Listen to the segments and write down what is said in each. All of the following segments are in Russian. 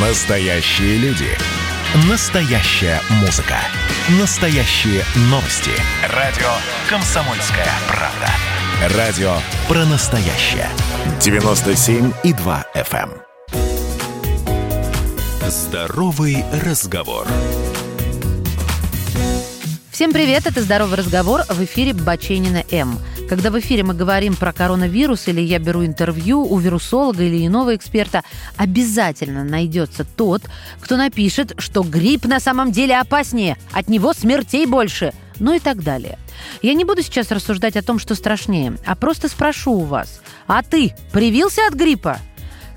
Настоящие люди. Настоящая музыка. Настоящие новости. Радио «Комсомольская правда». Радио про настоящее. 97,2 FM. эм. Здоровый разговор. Всем привет, это «Здоровый разговор» в эфире Баченина М. Когда в эфире мы говорим про коронавирус или я беру интервью у вирусолога или иного эксперта, обязательно найдется тот, кто напишет, что грипп на самом деле опаснее, от него смертей больше, ну и так далее. Я не буду сейчас рассуждать о том, что страшнее, а просто спрошу у вас, а ты привился от гриппа?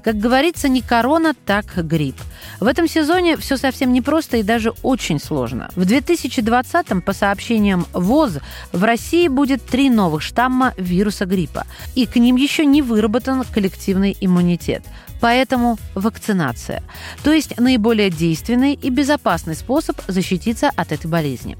Как говорится, не корона, так грипп. В этом сезоне все совсем непросто и даже очень сложно. В 2020-м, по сообщениям ВОЗ, в России будет три новых штамма вируса гриппа. И к ним еще не выработан коллективный иммунитет. Поэтому вакцинация. То есть наиболее действенный и безопасный способ защититься от этой болезни.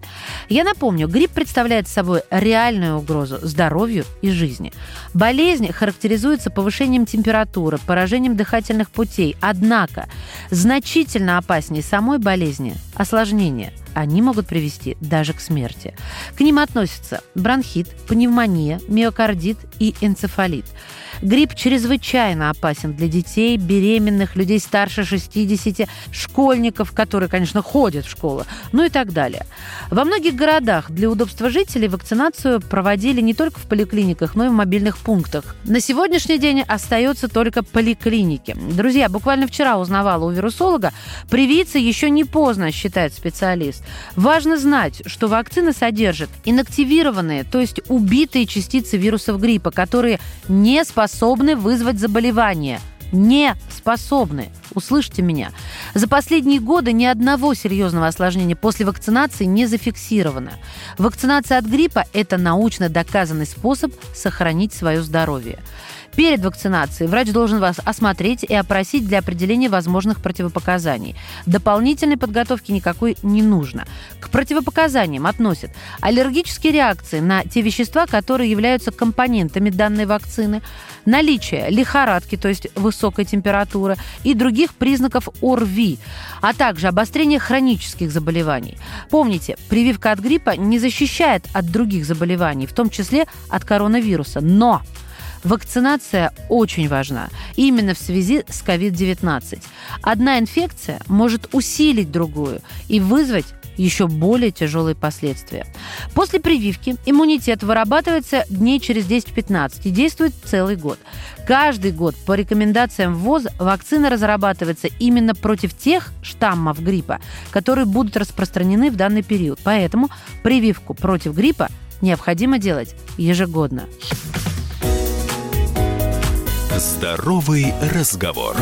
Я напомню, грипп представляет собой реальную угрозу здоровью и жизни. Болезнь характеризуется повышением температуры, поражением дыхательных путей. Однако значительно опаснее самой болезни – осложнения – они могут привести даже к смерти. К ним относятся бронхит, пневмония, миокардит и энцефалит. Грипп чрезвычайно опасен для детей, беременных, людей старше 60, школьников, которые, конечно, ходят в школу, ну и так далее. Во многих городах для удобства жителей вакцинацию проводили не только в поликлиниках, но и в мобильных пунктах. На сегодняшний день остается только поликлиники. Друзья, буквально вчера узнавала у вирусолога, привиться еще не поздно, считает специалист. Важно знать, что вакцина содержит инактивированные, то есть убитые частицы вирусов гриппа, которые не способны вызвать заболевание. Не способны. Услышьте меня. За последние годы ни одного серьезного осложнения после вакцинации не зафиксировано. Вакцинация от гриппа – это научно доказанный способ сохранить свое здоровье. Перед вакцинацией врач должен вас осмотреть и опросить для определения возможных противопоказаний. Дополнительной подготовки никакой не нужно. К противопоказаниям относят аллергические реакции на те вещества, которые являются компонентами данной вакцины, наличие лихорадки, то есть высокой температуры, и других признаков ОРВИ, а также обострение хронических заболеваний. Помните, прививка от гриппа не защищает от других заболеваний, в том числе от коронавируса, но Вакцинация очень важна, именно в связи с COVID-19. Одна инфекция может усилить другую и вызвать еще более тяжелые последствия. После прививки иммунитет вырабатывается дней через 10-15 и действует целый год. Каждый год по рекомендациям ВОЗ вакцина разрабатывается именно против тех штаммов гриппа, которые будут распространены в данный период. Поэтому прививку против гриппа необходимо делать ежегодно. Здоровый разговор.